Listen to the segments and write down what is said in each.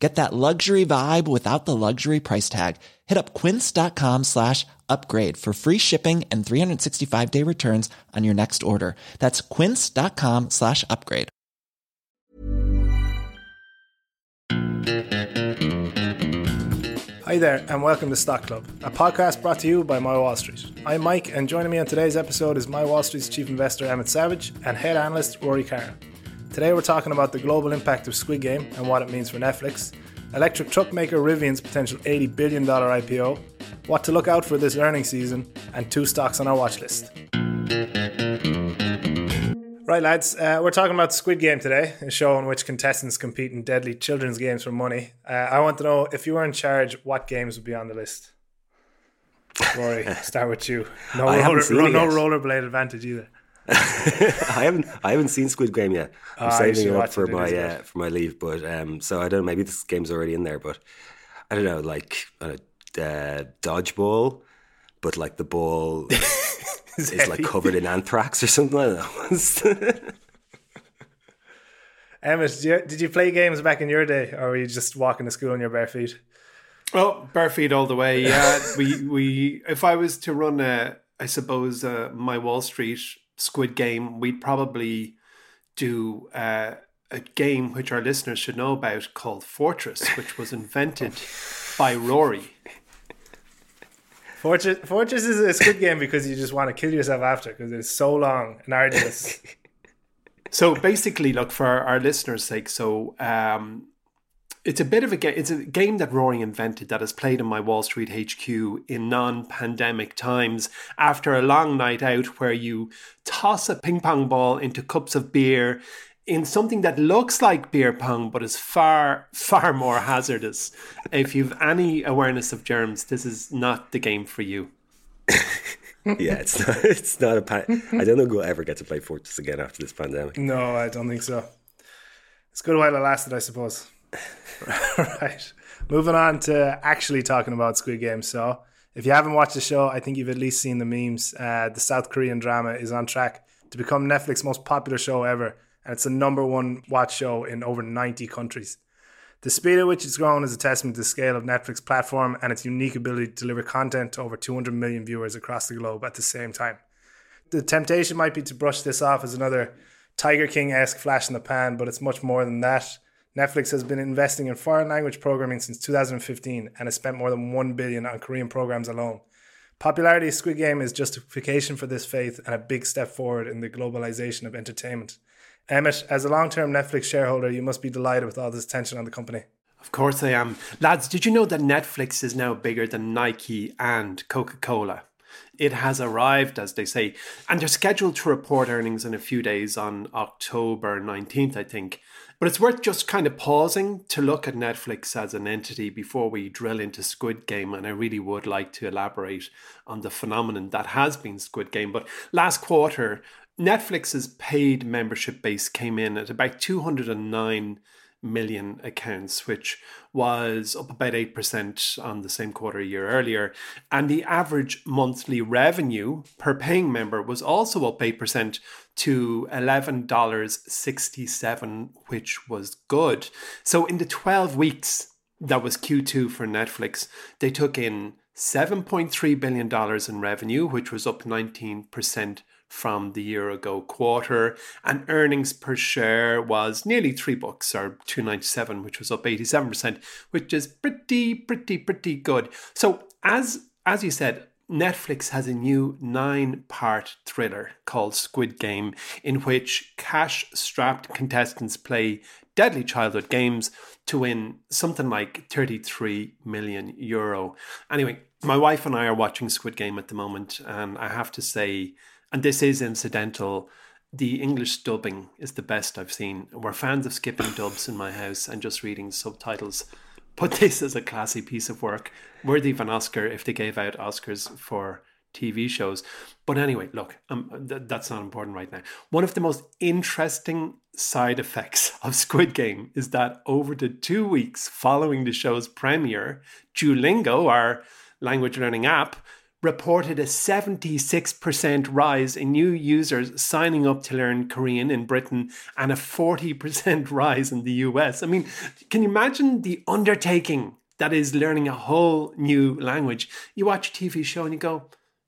Get that luxury vibe without the luxury price tag. Hit up quince.com slash upgrade for free shipping and 365 day returns on your next order. That's quince.com slash upgrade. Hi there, and welcome to Stock Club, a podcast brought to you by My Wall Street. I'm Mike, and joining me on today's episode is My Wall Street's chief investor Emmett Savage and head analyst Rory Carr. Today we're talking about the global impact of Squid Game and what it means for Netflix, electric truck maker Rivian's potential $80 billion IPO, what to look out for this earnings season, and two stocks on our watch list. Right, lads, uh, we're talking about Squid Game today, a show in which contestants compete in deadly children's games for money. Uh, I want to know if you were in charge, what games would be on the list? Rory, start with you. No, roller, no, it no yet. rollerblade advantage either. I haven't I haven't seen Squid Game yet. I'm you saving it up for it, it my uh, for my leave, but um, so I don't know. Maybe this game's already in there, but I don't know. Like uh, uh, dodgeball, but like the ball is like covered in anthrax or something. I don't know. Emmett, did you, did you play games back in your day, or were you just walking to school in your bare feet? Oh, bare feet all the way. Yeah, we we. If I was to run a, I suppose uh, my Wall Street Squid Game, we'd probably do uh, a game which our listeners should know about called Fortress, which was invented by Rory. Fortress, Fortress is a Squid Game because you just want to kill yourself after because it's so long and arduous. So basically, look for our, our listeners' sake. So um, it's a bit of a game. It's a game that Rory invented that is played in my Wall Street HQ in non-pandemic times. After a long night out, where you toss a ping pong ball into cups of beer in something that looks like beer pong but is far far more hazardous. If you've any awareness of germs, this is not the game for you. yeah, it's not. It's not a. Pan- I don't think we'll ever get to play Fortress again after this pandemic. no, I don't think so. It's good while it lasted, I suppose. right. Moving on to actually talking about Squid Game. So, if you haven't watched the show, I think you've at least seen the memes. Uh, the South Korean drama is on track to become Netflix's most popular show ever, and it's the number one watch show in over 90 countries. The speed at which it's grown is a testament to the scale of Netflix platform and its unique ability to deliver content to over 200 million viewers across the globe at the same time. The temptation might be to brush this off as another Tiger King esque flash in the pan, but it's much more than that. Netflix has been investing in foreign language programming since 2015 and has spent more than 1 billion on Korean programs alone. Popularity of Squid Game is justification for this faith and a big step forward in the globalization of entertainment. Emmett, as a long term Netflix shareholder, you must be delighted with all this attention on the company. Of course I am. Lads, did you know that Netflix is now bigger than Nike and Coca Cola? It has arrived, as they say, and they're scheduled to report earnings in a few days on October 19th, I think. But it's worth just kind of pausing to look at Netflix as an entity before we drill into Squid Game. And I really would like to elaborate on the phenomenon that has been Squid Game. But last quarter, Netflix's paid membership base came in at about 209 million accounts, which was up about 8% on the same quarter a year earlier. And the average monthly revenue per paying member was also up 8% to $11.67, which was good. So in the 12 weeks that was Q2 for Netflix, they took in $7.3 billion in revenue, which was up 19% from the year ago quarter and earnings per share was nearly 3 bucks or 297 which was up 87% which is pretty pretty pretty good so as as you said Netflix has a new nine part thriller called Squid Game, in which cash strapped contestants play deadly childhood games to win something like 33 million euro. Anyway, my wife and I are watching Squid Game at the moment, and I have to say, and this is incidental. The English dubbing is the best I've seen. We're fans of skipping dubs in my house and just reading subtitles. But this is a classy piece of work, worthy of an Oscar if they gave out Oscars for TV shows. But anyway, look, um, th- that's not important right now. One of the most interesting side effects of Squid Game is that over the two weeks following the show's premiere, Duolingo, our language learning app, reported a 76% rise in new users signing up to learn Korean in Britain and a 40% rise in the US. I mean, can you imagine the undertaking that is learning a whole new language? You watch a TV show and you go,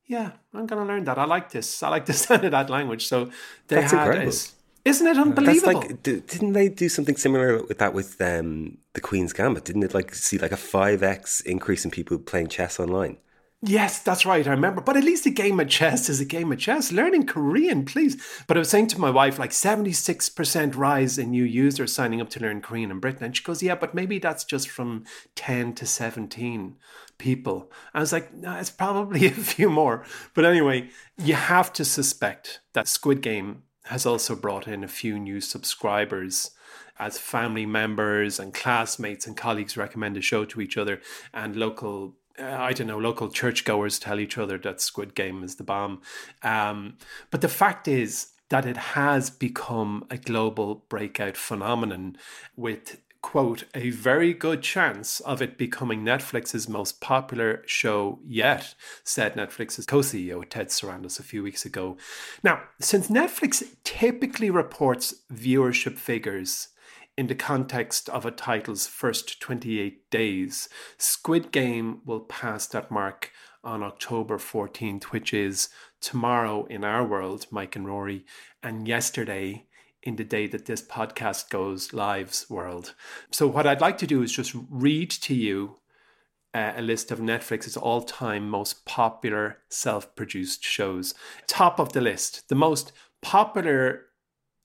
yeah, I'm going to learn that. I like this. I like the sound of that language. So they That's had incredible. is isn't it unbelievable? That's like, d- didn't they do something similar with that with um, the Queen's Gambit? Didn't it like see like a five x increase in people playing chess online? Yes, that's right. I remember. But at least a game of chess is a game of chess. Learning Korean, please. But I was saying to my wife, like 76% rise in new users signing up to learn Korean in Britain. And she goes, Yeah, but maybe that's just from 10 to 17 people. I was like, No, it's probably a few more. But anyway, you have to suspect that Squid Game has also brought in a few new subscribers as family members and classmates and colleagues recommend the show to each other and local I don't know, local churchgoers tell each other that Squid Game is the bomb. Um, but the fact is that it has become a global breakout phenomenon with quote, a very good chance of it becoming Netflix's most popular show yet, said Netflix's co CEO Ted Sarandos a few weeks ago. Now, since Netflix typically reports viewership figures in the context of a title's first 28 days, Squid Game will pass that mark on October 14th, which is tomorrow in our world, Mike and Rory, and yesterday in the day that this podcast goes live's world. So, what I'd like to do is just read to you uh, a list of Netflix's all time most popular self produced shows. Top of the list, the most popular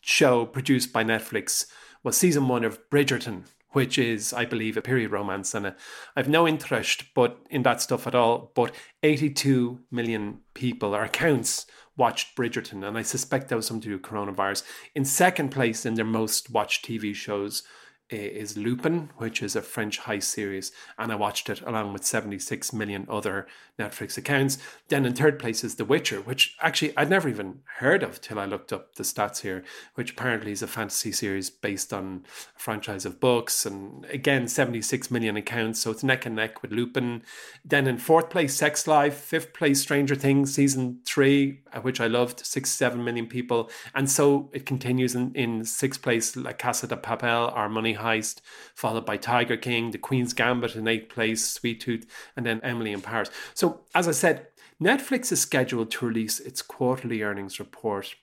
show produced by Netflix was season one of Bridgerton, which is, I believe, a period romance. And uh, I've no interest but in that stuff at all. But 82 million people or accounts watched Bridgerton, and I suspect that was something to do with coronavirus. In second place in their most watched TV shows is Lupin, which is a French heist series, and I watched it along with 76 million other Netflix accounts. Then in third place is The Witcher, which actually I'd never even heard of till I looked up the stats here, which apparently is a fantasy series based on a franchise of books. And again, 76 million accounts, so it's neck and neck with Lupin. Then in fourth place, Sex Life. Fifth place, Stranger Things season three, uh, which I loved, six, seven million people. And so it continues in, in sixth place, La Casa de Papel, Our Money Heist, followed by Tiger King, The Queen's Gambit in eighth place, Sweet Tooth, and then Emily in Paris. So, as I said, Netflix is scheduled to release its quarterly earnings report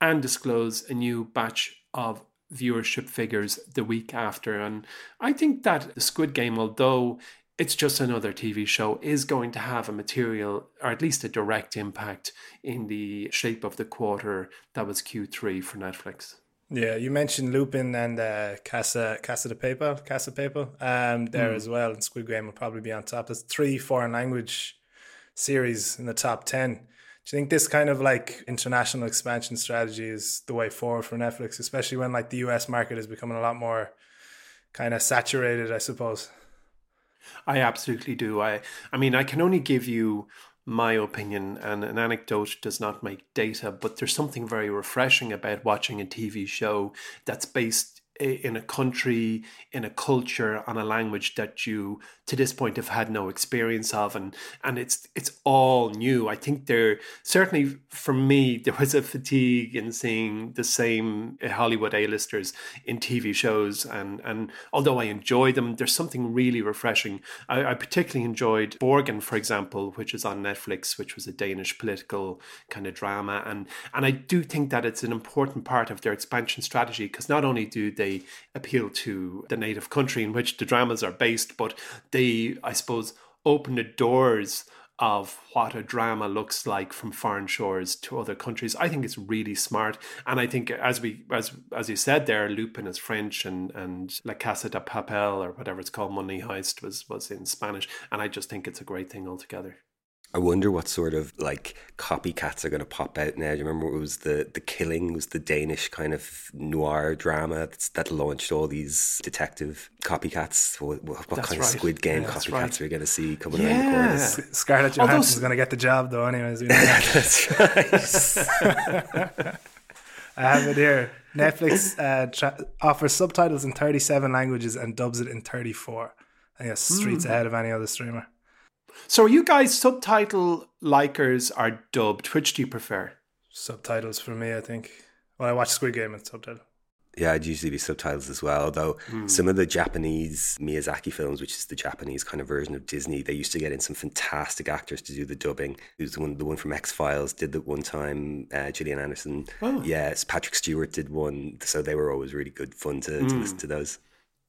and disclose a new batch of viewership figures the week after. And I think that the Squid Game, although it's just another TV show, is going to have a material or at least a direct impact in the shape of the quarter that was Q3 for Netflix. Yeah, you mentioned Lupin and uh, Casa Casa de Papel, Casa Papel, um, there Hmm. as well. And Squid Game will probably be on top. There's three foreign language series in the top ten. Do you think this kind of like international expansion strategy is the way forward for Netflix, especially when like the US market is becoming a lot more kind of saturated, I suppose? I absolutely do. I I mean, I can only give you my opinion and an anecdote does not make data, but there's something very refreshing about watching a TV show that's based in a country, in a culture, on a language that you to this point have had no experience of and and it's it's all new. I think there certainly for me there was a fatigue in seeing the same Hollywood A-listers in TV shows and and although I enjoy them, there's something really refreshing. I, I particularly enjoyed Borgen, for example, which is on Netflix, which was a Danish political kind of drama, and and I do think that it's an important part of their expansion strategy because not only do they appeal to the native country in which the dramas are based, but they, I suppose, open the doors of what a drama looks like from foreign shores to other countries. I think it's really smart, and I think as we as as you said there, Lupin is French, and and La Casa de Papel or whatever it's called, Money Heist was was in Spanish, and I just think it's a great thing altogether. I wonder what sort of like copycats are going to pop out now. Do you remember it was the the Killing was the Danish kind of noir drama that's, that launched all these detective copycats. What, what kind right. of Squid Game Yeah, copycats right. are we going to see coming around the Yeah. corners? Scarlett Although is going to get the job, though, anyways. We know that. That's right. I have it here. Netflix uh, tra- offers subtitles in 37 languages and dubs it in 34. I think that's streets ahead of any other streamer. So are you guys subtitle likers or dubbed? Which do you prefer? Subtitles for me, I think. When I watch Squid Game and subtitle. Yeah, I'd usually be subtitles as well. Although some of the Japanese Miyazaki films, which is the Japanese kind of version of Disney, they used to get in some fantastic actors to do the dubbing. Who's the one? The one from X Files did that one time. Uh, Gillian Anderson. Oh. Yes, Patrick Stewart did one. So they were always really good fun to, to listen to those.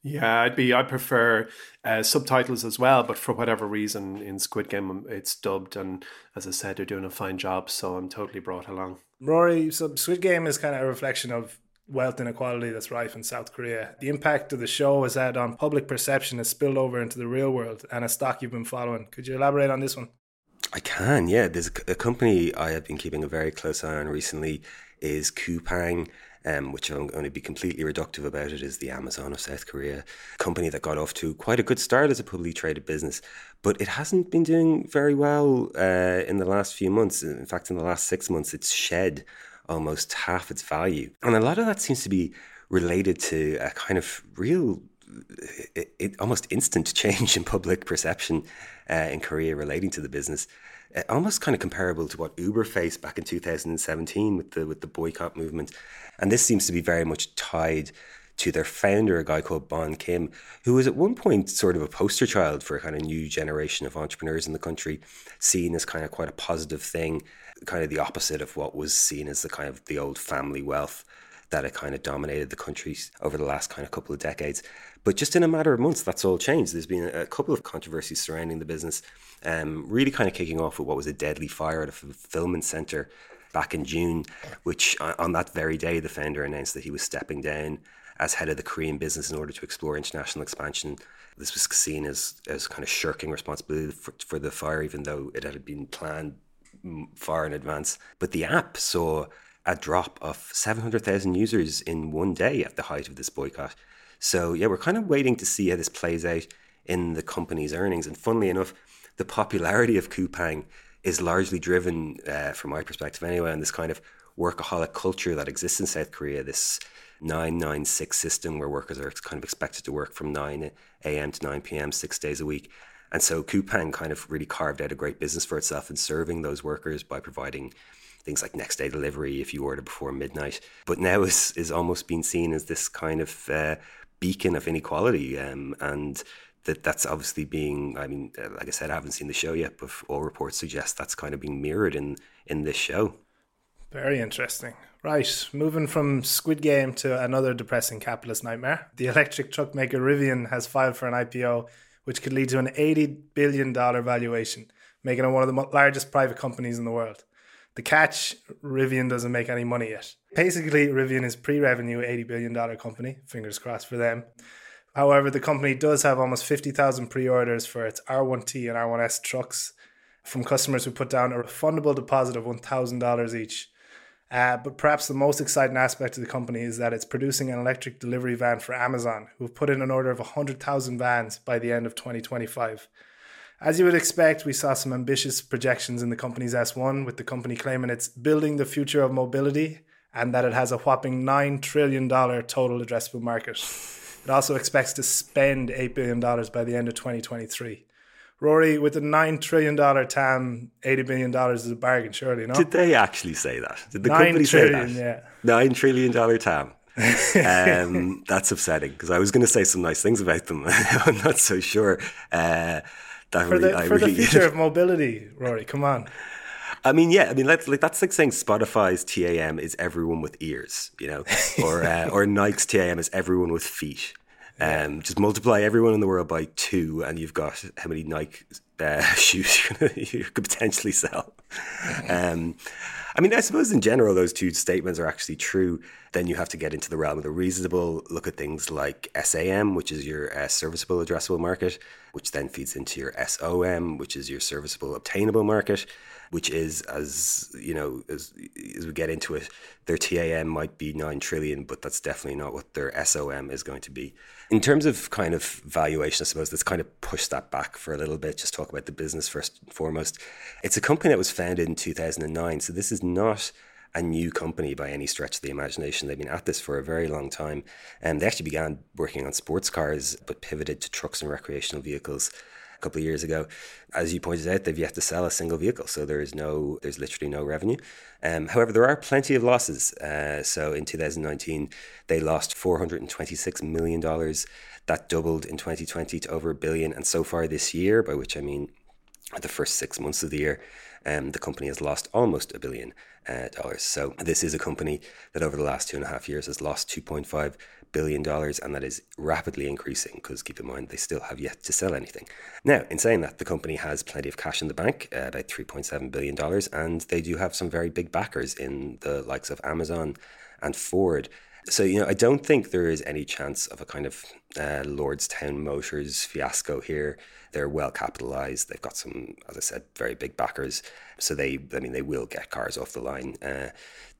Yeah, I'd be. I prefer uh, subtitles as well, but for whatever reason, in Squid Game, um, it's dubbed, and as I said, they're doing a fine job, so I'm totally brought along. Rory, so Squid Game is kind of a reflection of wealth inequality that's rife in South Korea. The impact of the show has had on public perception has spilled over into the real world and a stock you've been following. Could you elaborate on this one? I can, yeah. There's a, a company I have been keeping a very close eye on recently is Coupang, um, which I'm going to be completely reductive about it, is the Amazon of South Korea. company that got off to quite a good start as a publicly traded business, but it hasn't been doing very well uh, in the last few months. In fact, in the last six months, it's shed almost half its value. And a lot of that seems to be related to a kind of real it, it, almost instant change in public perception uh, in Korea relating to the business. Uh, almost kind of comparable to what Uber faced back in 2017 with the with the boycott movement, and this seems to be very much tied to their founder, a guy called Bom Kim, who was at one point sort of a poster child for a kind of new generation of entrepreneurs in the country, seen as kind of quite a positive thing, kind of the opposite of what was seen as the kind of the old family wealth that had kind of dominated the country over the last kind of couple of decades. But just in a matter of months, that's all changed. There's been a couple of controversies surrounding the business, um, really kind of kicking off with what was a deadly fire at a fulfillment center back in June, which on on that very day, the founder announced that he was stepping down as head of the Korean business in order to explore international expansion. This was seen as, as kind of shirking responsibility for, for the fire, even though it had been planned mm, far in advance. But the app saw a drop of 700,000 users in one day at the height of this boycott. So, yeah, we're kind of waiting to see how this plays out in the company's earnings. And funnily enough, the popularity of Coupang is largely driven, uh, from my perspective anyway, on this kind of workaholic culture that exists in South Korea, this 996 system where workers are kind of expected to work from 9 a.m. to 9 p.m., six days a week. And so Coupang kind of really carved out a great business for itself in serving those workers by providing things like next day delivery if you order before midnight. But now is is almost being seen as this kind of uh, beacon of inequality, um, and that that's obviously being. I mean, uh, like I said, I haven't seen the show yet, but all reports suggest that's kind of being mirrored in in this show. Very interesting. Right, moving from Squid Game to another depressing capitalist nightmare. The electric truck maker Rivian has filed for an IPO, which could lead to an $80 billion valuation, making it one of the largest private companies in the world. The catch Rivian doesn't make any money yet. Basically, Rivian is pre revenue $80 billion company, fingers crossed for them. However, the company does have almost 50,000 pre orders for its R1T and R1S trucks from customers who put down a refundable deposit of $1,000 each. Uh, but perhaps the most exciting aspect of the company is that it's producing an electric delivery van for Amazon, who have put in an order of 100,000 vans by the end of 2025. As you would expect, we saw some ambitious projections in the company's S1, with the company claiming it's building the future of mobility and that it has a whopping $9 trillion total addressable market. It also expects to spend $8 billion by the end of 2023. Rory, with a $9 trillion TAM, $80 billion is a bargain, surely, no? Did they actually say that? Did the company say that? yeah. Nine trillion dollar TAM. um, that's upsetting because I was going to say some nice things about them. I'm not so sure. Uh, that For really, the, I for really, the future of mobility, Rory, come on. I mean, yeah, I mean, that's like that's like saying Spotify's TAM is everyone with ears, you know, or uh, or Nike's TAM is everyone with feet. Um, just multiply everyone in the world by two, and you've got how many Nike uh, shoes you could potentially sell. um, I mean, I suppose in general, those two statements are actually true. Then you have to get into the realm of the reasonable, look at things like SAM, which is your uh, serviceable addressable market, which then feeds into your SOM, which is your serviceable obtainable market which is as you know as, as we get into it their TAM might be 9 trillion but that's definitely not what their SOM is going to be in terms of kind of valuation I suppose let's kind of push that back for a little bit just talk about the business first and foremost it's a company that was founded in 2009 so this is not a new company by any stretch of the imagination. They've been at this for a very long time. And they actually began working on sports cars, but pivoted to trucks and recreational vehicles a couple of years ago. As you pointed out, they've yet to sell a single vehicle, so there is no, there's literally no revenue. Um, however, there are plenty of losses. Uh, so in 2019, they lost 426 million dollars. That doubled in 2020 to over a billion, and so far this year, by which I mean the first six months of the year, um, the company has lost almost a billion uh, dollars. So this is a company that over the last two and a half years has lost 2.5 billion dollars, and that is rapidly increasing because keep in mind they still have yet to sell anything. Now, in saying that, the company has plenty of cash in the bank, uh, about 3.7 billion dollars, and they do have some very big backers in the likes of Amazon and Ford. So, you know, I don't think there is any chance of a kind of uh, Lordstown Motors fiasco here. They're well capitalized. They've got some, as I said, very big backers. So they, I mean, they will get cars off the line. Uh,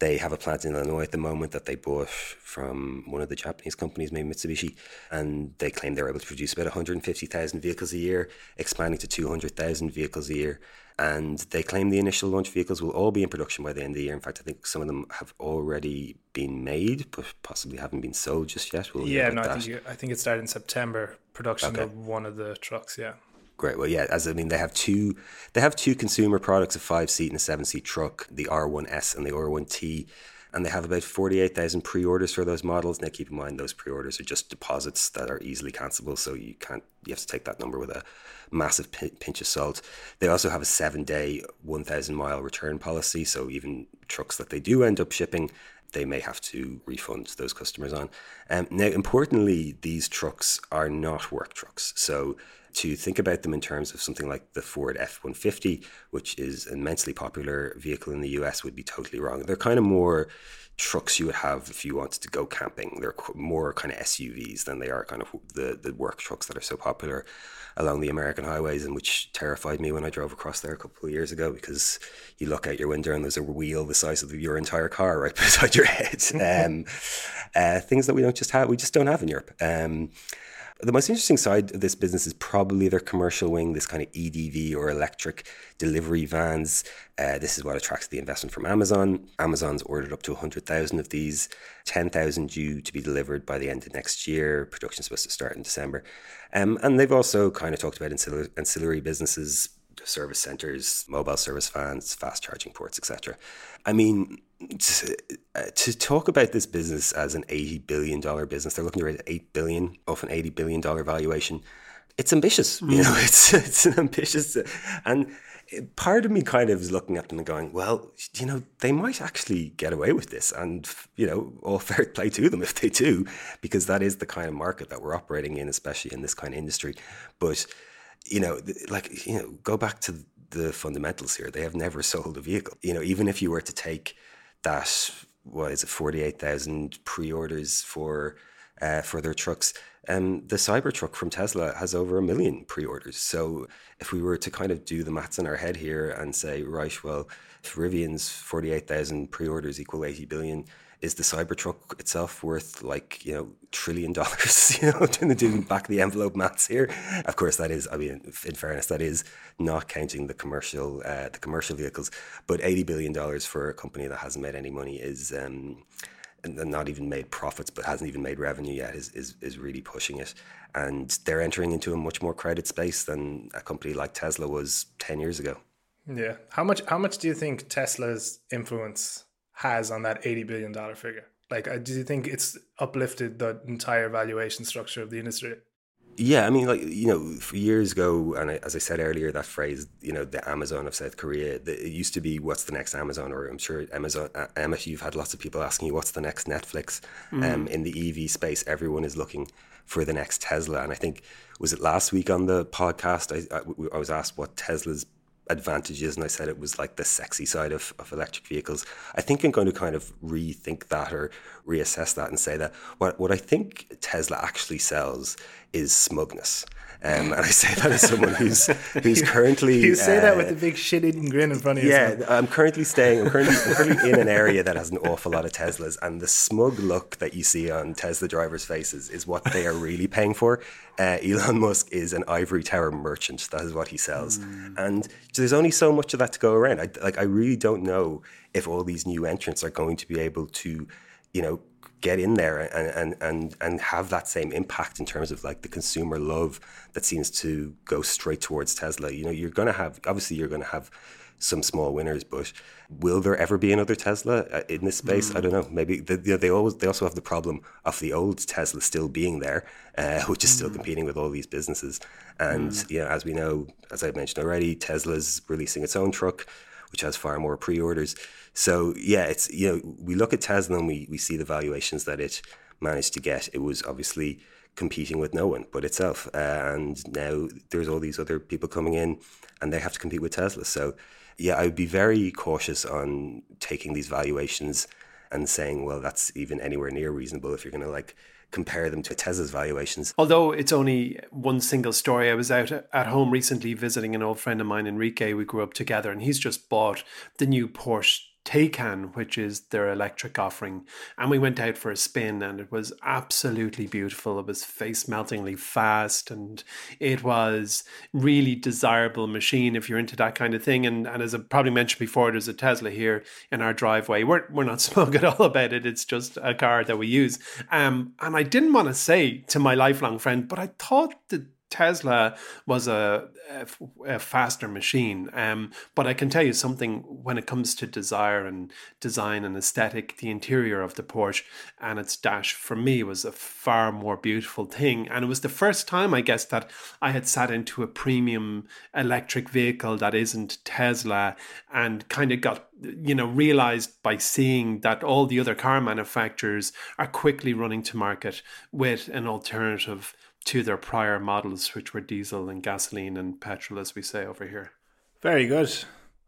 they have a plant in Illinois at the moment that they bought from one of the Japanese companies, maybe Mitsubishi, and they claim they're able to produce about 150,000 vehicles a year, expanding to 200,000 vehicles a year and they claim the initial launch vehicles will all be in production by the end of the year. In fact, I think some of them have already been made, but possibly haven't been sold just yet. We'll yeah, no, I think, I think it started in September. Production okay. of one of the trucks. Yeah. Great. Well, yeah. As I mean, they have two. They have two consumer products: a five seat and a seven seat truck, the R1S and the R1T and they have about 48,000 pre-orders for those models. Now keep in mind those pre-orders are just deposits that are easily cancelable, so you can't you have to take that number with a massive pinch of salt. They also have a 7-day 1,000 mile return policy, so even trucks that they do end up shipping they may have to refund those customers on. Um, now, importantly, these trucks are not work trucks. So to think about them in terms of something like the Ford F 150, which is an immensely popular vehicle in the US, would be totally wrong. They're kind of more trucks you would have if you wanted to go camping. They're more kind of SUVs than they are kind of the, the work trucks that are so popular along the American highways and which terrified me when I drove across there a couple of years ago because you look out your window and there's a wheel the size of your entire car right beside your head. um, uh, things that we don't just have, we just don't have in Europe. Um, the most interesting side of this business is probably their commercial wing, this kind of EDV or electric delivery vans. Uh, this is what attracts the investment from Amazon. Amazon's ordered up to 100,000 of these, 10,000 due to be delivered by the end of next year. Production is supposed to start in December. Um, and they've also kind of talked about ancillary, ancillary businesses, service centers, mobile service vans, fast charging ports, etc. I mean, to, uh, to, talk about this business as an eighty billion dollar business, they're looking to raise eight billion off an eighty billion dollar valuation. It's ambitious, you know. Mm. It's it's an ambitious, and part of me kind of is looking at them and going, well, you know, they might actually get away with this, and you know, all fair play to them if they do, because that is the kind of market that we're operating in, especially in this kind of industry. But you know, like you know, go back to the fundamentals here. They have never sold a vehicle. You know, even if you were to take that what is it, forty eight thousand pre orders for uh, for their trucks. Um, the Cybertruck from Tesla has over a million pre-orders. So if we were to kind of do the maths in our head here and say, right, well, if Rivian's 48,000 pre-orders equal 80 billion, is the Cybertruck itself worth like you know trillion dollars? you know, doing the back of the envelope maths here. Of course, that is. I mean, in fairness, that is not counting the commercial uh, the commercial vehicles. But eighty billion dollars for a company that hasn't made any money is. Um, and not even made profits, but hasn't even made revenue yet, is, is is really pushing it. And they're entering into a much more crowded space than a company like Tesla was ten years ago. Yeah. How much how much do you think Tesla's influence has on that $80 billion figure? Like, uh, do you think it's uplifted the entire valuation structure of the industry? Yeah, I mean, like you know, years ago, and I, as I said earlier, that phrase, you know, the Amazon of South Korea, the, it used to be, "What's the next Amazon?" Or I'm sure Amazon, uh, Emma, you've had lots of people asking you, "What's the next Netflix?" Mm. Um, in the EV space, everyone is looking for the next Tesla, and I think was it last week on the podcast, I, I, I was asked what Tesla's advantages and I said it was like the sexy side of, of electric vehicles. I think I'm going to kind of rethink that or reassess that and say that what, what I think Tesla actually sells is smugness. Um, and I say that as someone who's who's currently you say uh, that with a big shit-eating grin in front of you. Yeah, I'm currently staying. I'm currently, I'm currently in an area that has an awful lot of Teslas, and the smug look that you see on Tesla drivers' faces is what they are really paying for. Uh, Elon Musk is an ivory tower merchant. That is what he sells, mm. and there's only so much of that to go around. I, like, I really don't know if all these new entrants are going to be able to, you know get in there and, and, and, and have that same impact in terms of like the consumer love that seems to go straight towards Tesla. You know, you're going to have, obviously, you're going to have some small winners, but will there ever be another Tesla uh, in this space? Mm. I don't know. Maybe they, you know, they always they also have the problem of the old Tesla still being there, uh, which is still mm. competing with all these businesses. And mm. you know, as we know, as I mentioned already, Tesla's releasing its own truck, which has far more pre-orders. So yeah, it's you know we look at Tesla and we we see the valuations that it managed to get. It was obviously competing with no one but itself, uh, and now there's all these other people coming in, and they have to compete with Tesla. So yeah, I would be very cautious on taking these valuations and saying, well, that's even anywhere near reasonable if you're going to like compare them to Tesla's valuations. Although it's only one single story, I was out at home recently visiting an old friend of mine, Enrique. We grew up together, and he's just bought the new Porsche Taycan, which is their electric offering. And we went out for a spin and it was absolutely beautiful. It was face meltingly fast and it was really desirable machine if you're into that kind of thing. And, and as I probably mentioned before, there's a Tesla here in our driveway. We're, we're not smug at all about it. It's just a car that we use. Um, and I didn't want to say to my lifelong friend, but I thought that Tesla was a, a, a faster machine. Um, but I can tell you something when it comes to desire and design and aesthetic, the interior of the Porsche and its dash for me was a far more beautiful thing. And it was the first time, I guess, that I had sat into a premium electric vehicle that isn't Tesla and kind of got you know realized by seeing that all the other car manufacturers are quickly running to market with an alternative to their prior models, which were diesel and gasoline and petrol, as we say over here. Very good.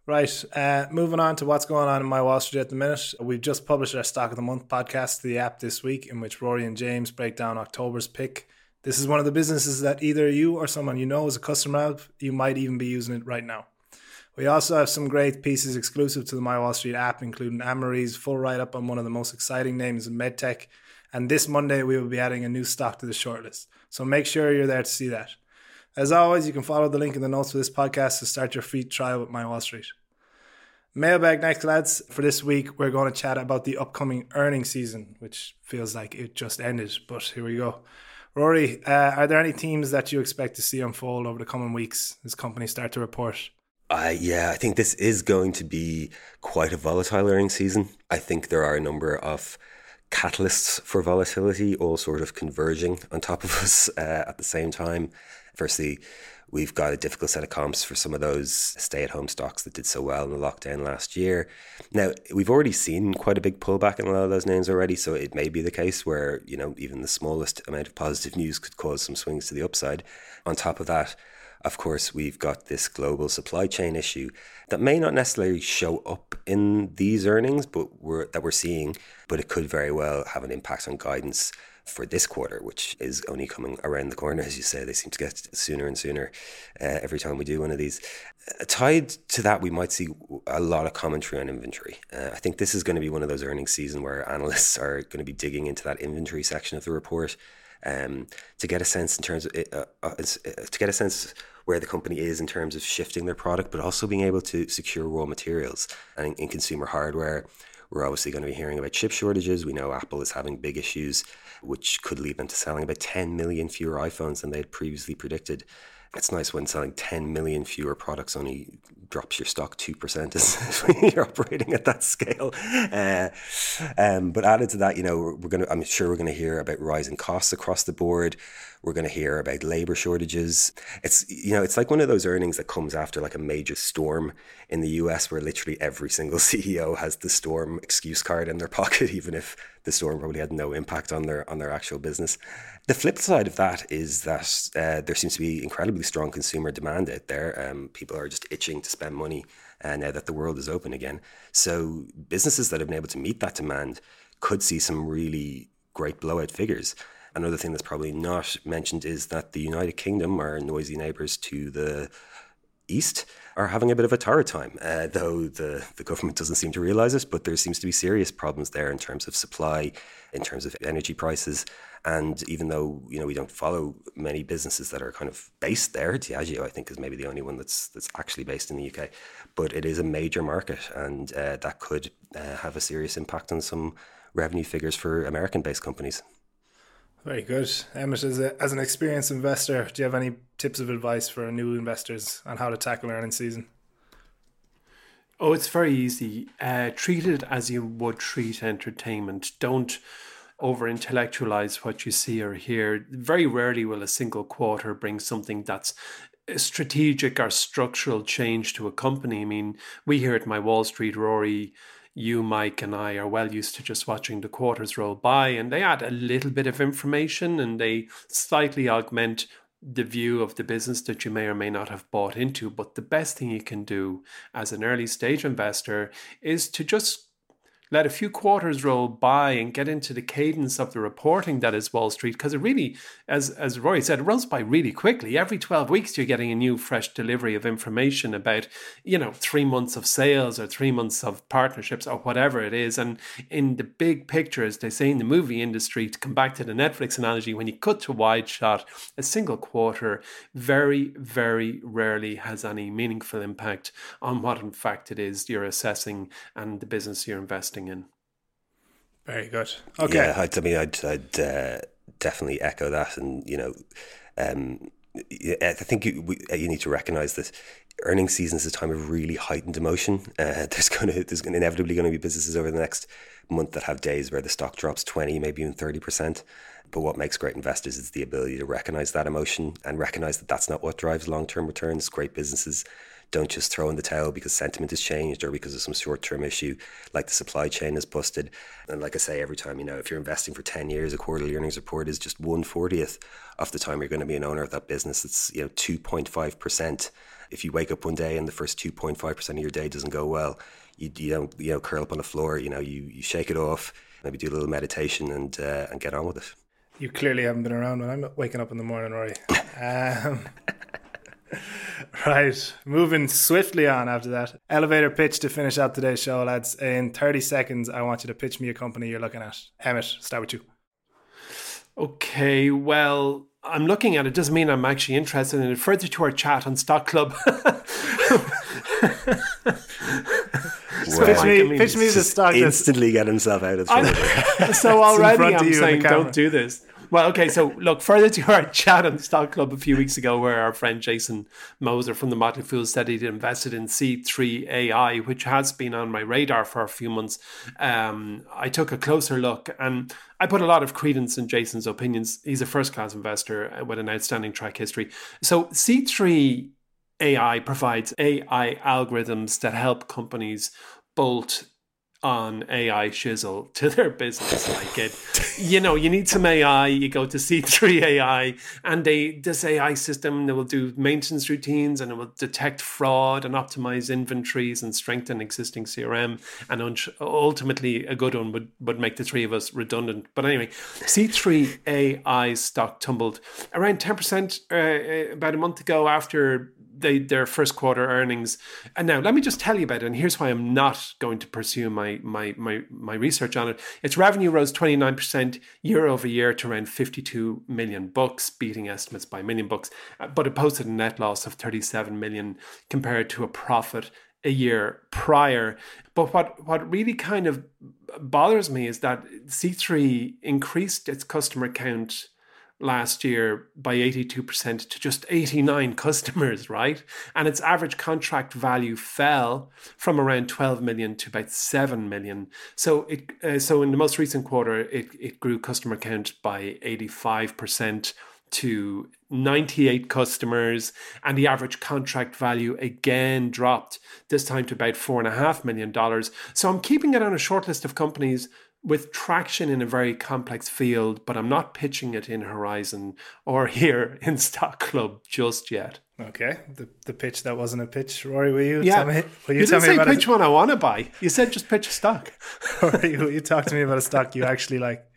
Right. Uh, moving on to what's going on in my Wall Street at the minute. We've just published our Stock of the Month podcast to the app this week, in which Rory and James break down October's pick. This is one of the businesses that either you or someone you know is a customer of. You might even be using it right now. We also have some great pieces exclusive to the My Wall Street app, including Anne-Marie's full write up on one of the most exciting names in medtech. And this Monday, we will be adding a new stock to the shortlist. So make sure you're there to see that. As always, you can follow the link in the notes for this podcast to start your free trial with My Wall Street. Mailbag next, lads. For this week, we're going to chat about the upcoming earnings season, which feels like it just ended, but here we go. Rory, uh, are there any teams that you expect to see unfold over the coming weeks as companies start to report? Uh, yeah, I think this is going to be quite a volatile earnings season. I think there are a number of catalysts for volatility all sort of converging on top of us uh, at the same time. Firstly, we've got a difficult set of comps for some of those stay at home stocks that did so well in the lockdown last year. Now, we've already seen quite a big pullback in a lot of those names already, so it may be the case where, you know, even the smallest amount of positive news could cause some swings to the upside. On top of that, of course, we've got this global supply chain issue that may not necessarily show up in these earnings, but we're, that we're seeing, but it could very well have an impact on guidance for this quarter, which is only coming around the corner, as you say. They seem to get sooner and sooner uh, every time we do one of these. Uh, tied to that, we might see a lot of commentary on inventory. Uh, I think this is going to be one of those earnings season where analysts are going to be digging into that inventory section of the report um, to get a sense in terms of uh, uh, uh, to get a sense where the company is in terms of shifting their product, but also being able to secure raw materials. And in, in consumer hardware, we're obviously going to be hearing about chip shortages. We know Apple is having big issues, which could lead them to selling about 10 million fewer iPhones than they had previously predicted. It's nice when selling 10 million fewer products only drops your stock 2% as when you're operating at that scale. Uh, um, but added to that, you know, we're, we're going to, I'm sure we're going to hear about rising costs across the board. We're going to hear about labor shortages. It's, you know, it's like one of those earnings that comes after like a major storm in the US where literally every single CEO has the storm excuse card in their pocket, even if the storm probably had no impact on their on their actual business. The flip side of that is that uh, there seems to be incredibly strong consumer demand out there. Um, people are just itching to spend money uh, now that the world is open again. So businesses that have been able to meet that demand could see some really great blowout figures. Another thing that's probably not mentioned is that the United Kingdom, our noisy neighbours to the east, are having a bit of a torrid time, uh, though the, the government doesn't seem to realise it. But there seems to be serious problems there in terms of supply, in terms of energy prices. And even though you know we don't follow many businesses that are kind of based there, Diageo I think is maybe the only one that's that's actually based in the UK, but it is a major market, and uh, that could uh, have a serious impact on some revenue figures for American-based companies. Very good. Emmett, as, a, as an experienced investor, do you have any tips of advice for new investors on how to tackle earning season? Oh, it's very easy. Uh, treat it as you would treat entertainment. Don't over intellectualize what you see or hear. Very rarely will a single quarter bring something that's strategic or structural change to a company. I mean, we here at my Wall Street, Rory, you, Mike, and I are well used to just watching the quarters roll by, and they add a little bit of information and they slightly augment the view of the business that you may or may not have bought into. But the best thing you can do as an early stage investor is to just let a few quarters roll by and get into the cadence of the reporting that is Wall Street because it really, as as Rory said, it runs by really quickly. Every twelve weeks, you're getting a new, fresh delivery of information about, you know, three months of sales or three months of partnerships or whatever it is. And in the big picture, as they say in the movie industry, to come back to the Netflix analogy, when you cut to wide shot, a single quarter very, very rarely has any meaningful impact on what in fact it is you're assessing and the business you're investing investing in. Very good. Okay. Yeah, I, I mean, I'd, I'd uh, definitely echo that, and you know, um, I think you, we, you need to recognise that earnings season is a time of really heightened emotion. Uh, there's going to there's gonna, inevitably going to be businesses over the next month that have days where the stock drops twenty, maybe even thirty percent. But what makes great investors is the ability to recognize that emotion and recognize that that's not what drives long term returns. Great businesses don't just throw in the towel because sentiment has changed or because of some short term issue, like the supply chain is busted. And like I say, every time, you know, if you're investing for 10 years, a quarterly earnings report is just 140th of the time you're going to be an owner of that business. It's, you know, 2.5%. If you wake up one day and the first 2.5% of your day doesn't go well, you, you don't, you know, curl up on the floor, you know, you, you shake it off, maybe do a little meditation and, uh, and get on with it. You clearly haven't been around when I'm waking up in the morning, Rory. Um, right, moving swiftly on after that. Elevator pitch to finish out today's show, lads. In 30 seconds, I want you to pitch me a company you're looking at. Emmett, start with you. Okay, well, I'm looking at it doesn't mean I'm actually interested in it. Further to our chat on Stock Club. Well, pitch me, pitch me the stock. Instantly get himself out of trouble. so already I'm saying don't do this. Well, okay, so look, further to our chat on the Stock Club a few weeks ago, where our friend Jason Moser from the Motley Fool said he'd invested in C3 AI, which has been on my radar for a few months. Um, I took a closer look and I put a lot of credence in Jason's opinions. He's a first class investor with an outstanding track history. So, C3 AI provides AI algorithms that help companies bolt on AI shizzle to their business. Like it, you know, you need some AI. You go to C3 AI, and they this AI system that will do maintenance routines and it will detect fraud and optimize inventories and strengthen existing CRM. And un- ultimately, a good one would would make the three of us redundant. But anyway, C3 AI stock tumbled around ten percent uh, uh, about a month ago after they, their first quarter earnings. And now let me just tell you about it. And here's why I'm not going to pursue my my my, my research on it. Its revenue rose 29% year over year to around 52 million bucks, beating estimates by a million bucks. Uh, but it posted a net loss of 37 million compared to a profit a year prior. But what, what really kind of bothers me is that C3 increased its customer count last year by 82% to just 89 customers, right? And its average contract value fell from around 12 million to about 7 million. So it uh, so in the most recent quarter it it grew customer count by 85% to 98 customers, and the average contract value again dropped, this time to about $4.5 million. So I'm keeping it on a short list of companies with traction in a very complex field, but I'm not pitching it in Horizon or here in Stock Club just yet. Okay, the the pitch that wasn't a pitch. Rory, will you Yeah, tell me? Will you, you tell didn't me say about pitch one I want to buy. You said just pitch a stock. Rory, will you talk to me about a stock you actually like?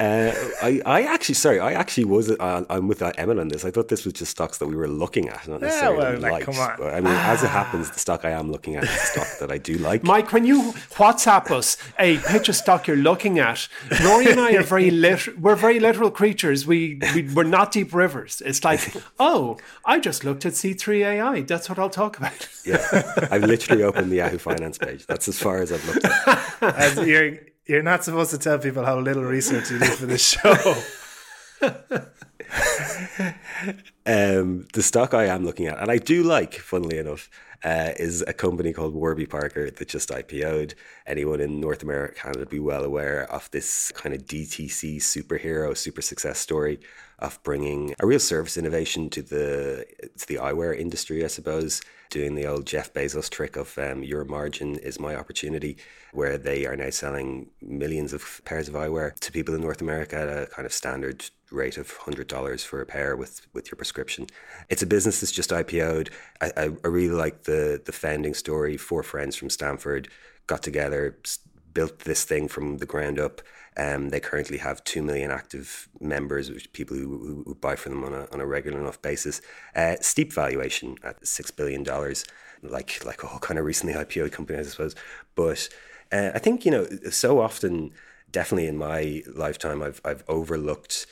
Uh, I, I actually, sorry, I actually was. Uh, I'm with uh, Emma on this. I thought this was just stocks that we were looking at, not necessarily well, like, on. I mean, as it happens, the stock I am looking at is a stock that I do like. Mike, when you WhatsApp us a pitch a stock you're looking at, Rory and I are very we're very literal creatures. We, we we're not deep rivers. It's like, oh, I just looked at C3AI. That's what I'll talk about. yeah, I've literally opened the Yahoo Finance page. That's as far as I've looked. At. As you're you're not supposed to tell people how little research you do for this show. Um, the stock I am looking at, and I do like, funnily enough, uh, is a company called Warby Parker that just IPO'd. Anyone in North America, Canada, would be well aware of this kind of DTC superhero, super success story of bringing a real service innovation to the to the eyewear industry, I suppose. Doing the old Jeff Bezos trick of um, your margin is my opportunity, where they are now selling millions of pairs of eyewear to people in North America at a kind of standard rate of hundred dollars for a pair with with your prescription. It's a business that's just IPO'd. I, I, I really like the the founding story. Four friends from Stanford got together, built this thing from the ground up. Um, they currently have two million active members, which people who, who, buy from them on a on a regular enough basis. Uh, steep valuation at six billion dollars, like like all kind of recently IPO companies, I suppose. But uh, I think you know so often, definitely in my lifetime, I've I've overlooked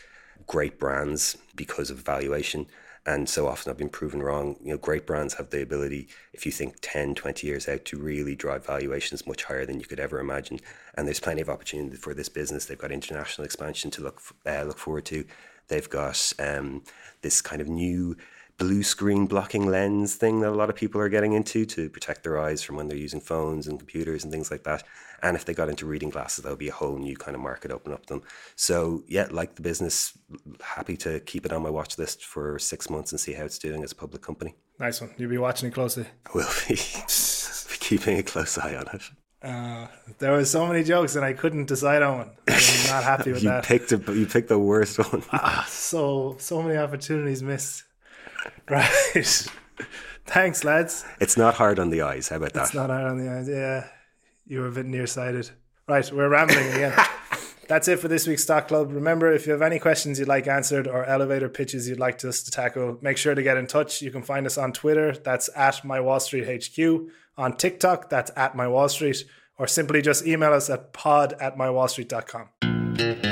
great brands because of valuation. And so often I've been proven wrong. You know, great brands have the ability, if you think 10, 20 years out, to really drive valuations much higher than you could ever imagine. And there's plenty of opportunity for this business. They've got international expansion to look uh, look forward to. They've got um, this kind of new blue screen blocking lens thing that a lot of people are getting into to protect their eyes from when they're using phones and computers and things like that. And if they got into reading glasses, that would be a whole new kind of market open up to them. So yeah, like the business, happy to keep it on my watch list for six months and see how it's doing as a public company. nice one. You'll be watching it closely. I will be, be keeping a close eye on it. Uh, there were so many jokes and I couldn't decide on one. I'm not happy with You that. picked a, you picked the worst one. So so many opportunities missed. Right. Thanks, lads. It's not hard on the eyes. How about that? It's not hard on the eyes. Yeah, you were a bit nearsighted. Right, we're rambling again. That's it for this week's Stock Club. Remember, if you have any questions you'd like answered or elevator pitches you'd like us to tackle, make sure to get in touch. You can find us on Twitter. That's at My Wall Street HQ. On TikTok, that's at My Wall Street. Or simply just email us at pod at mywallstreet.com.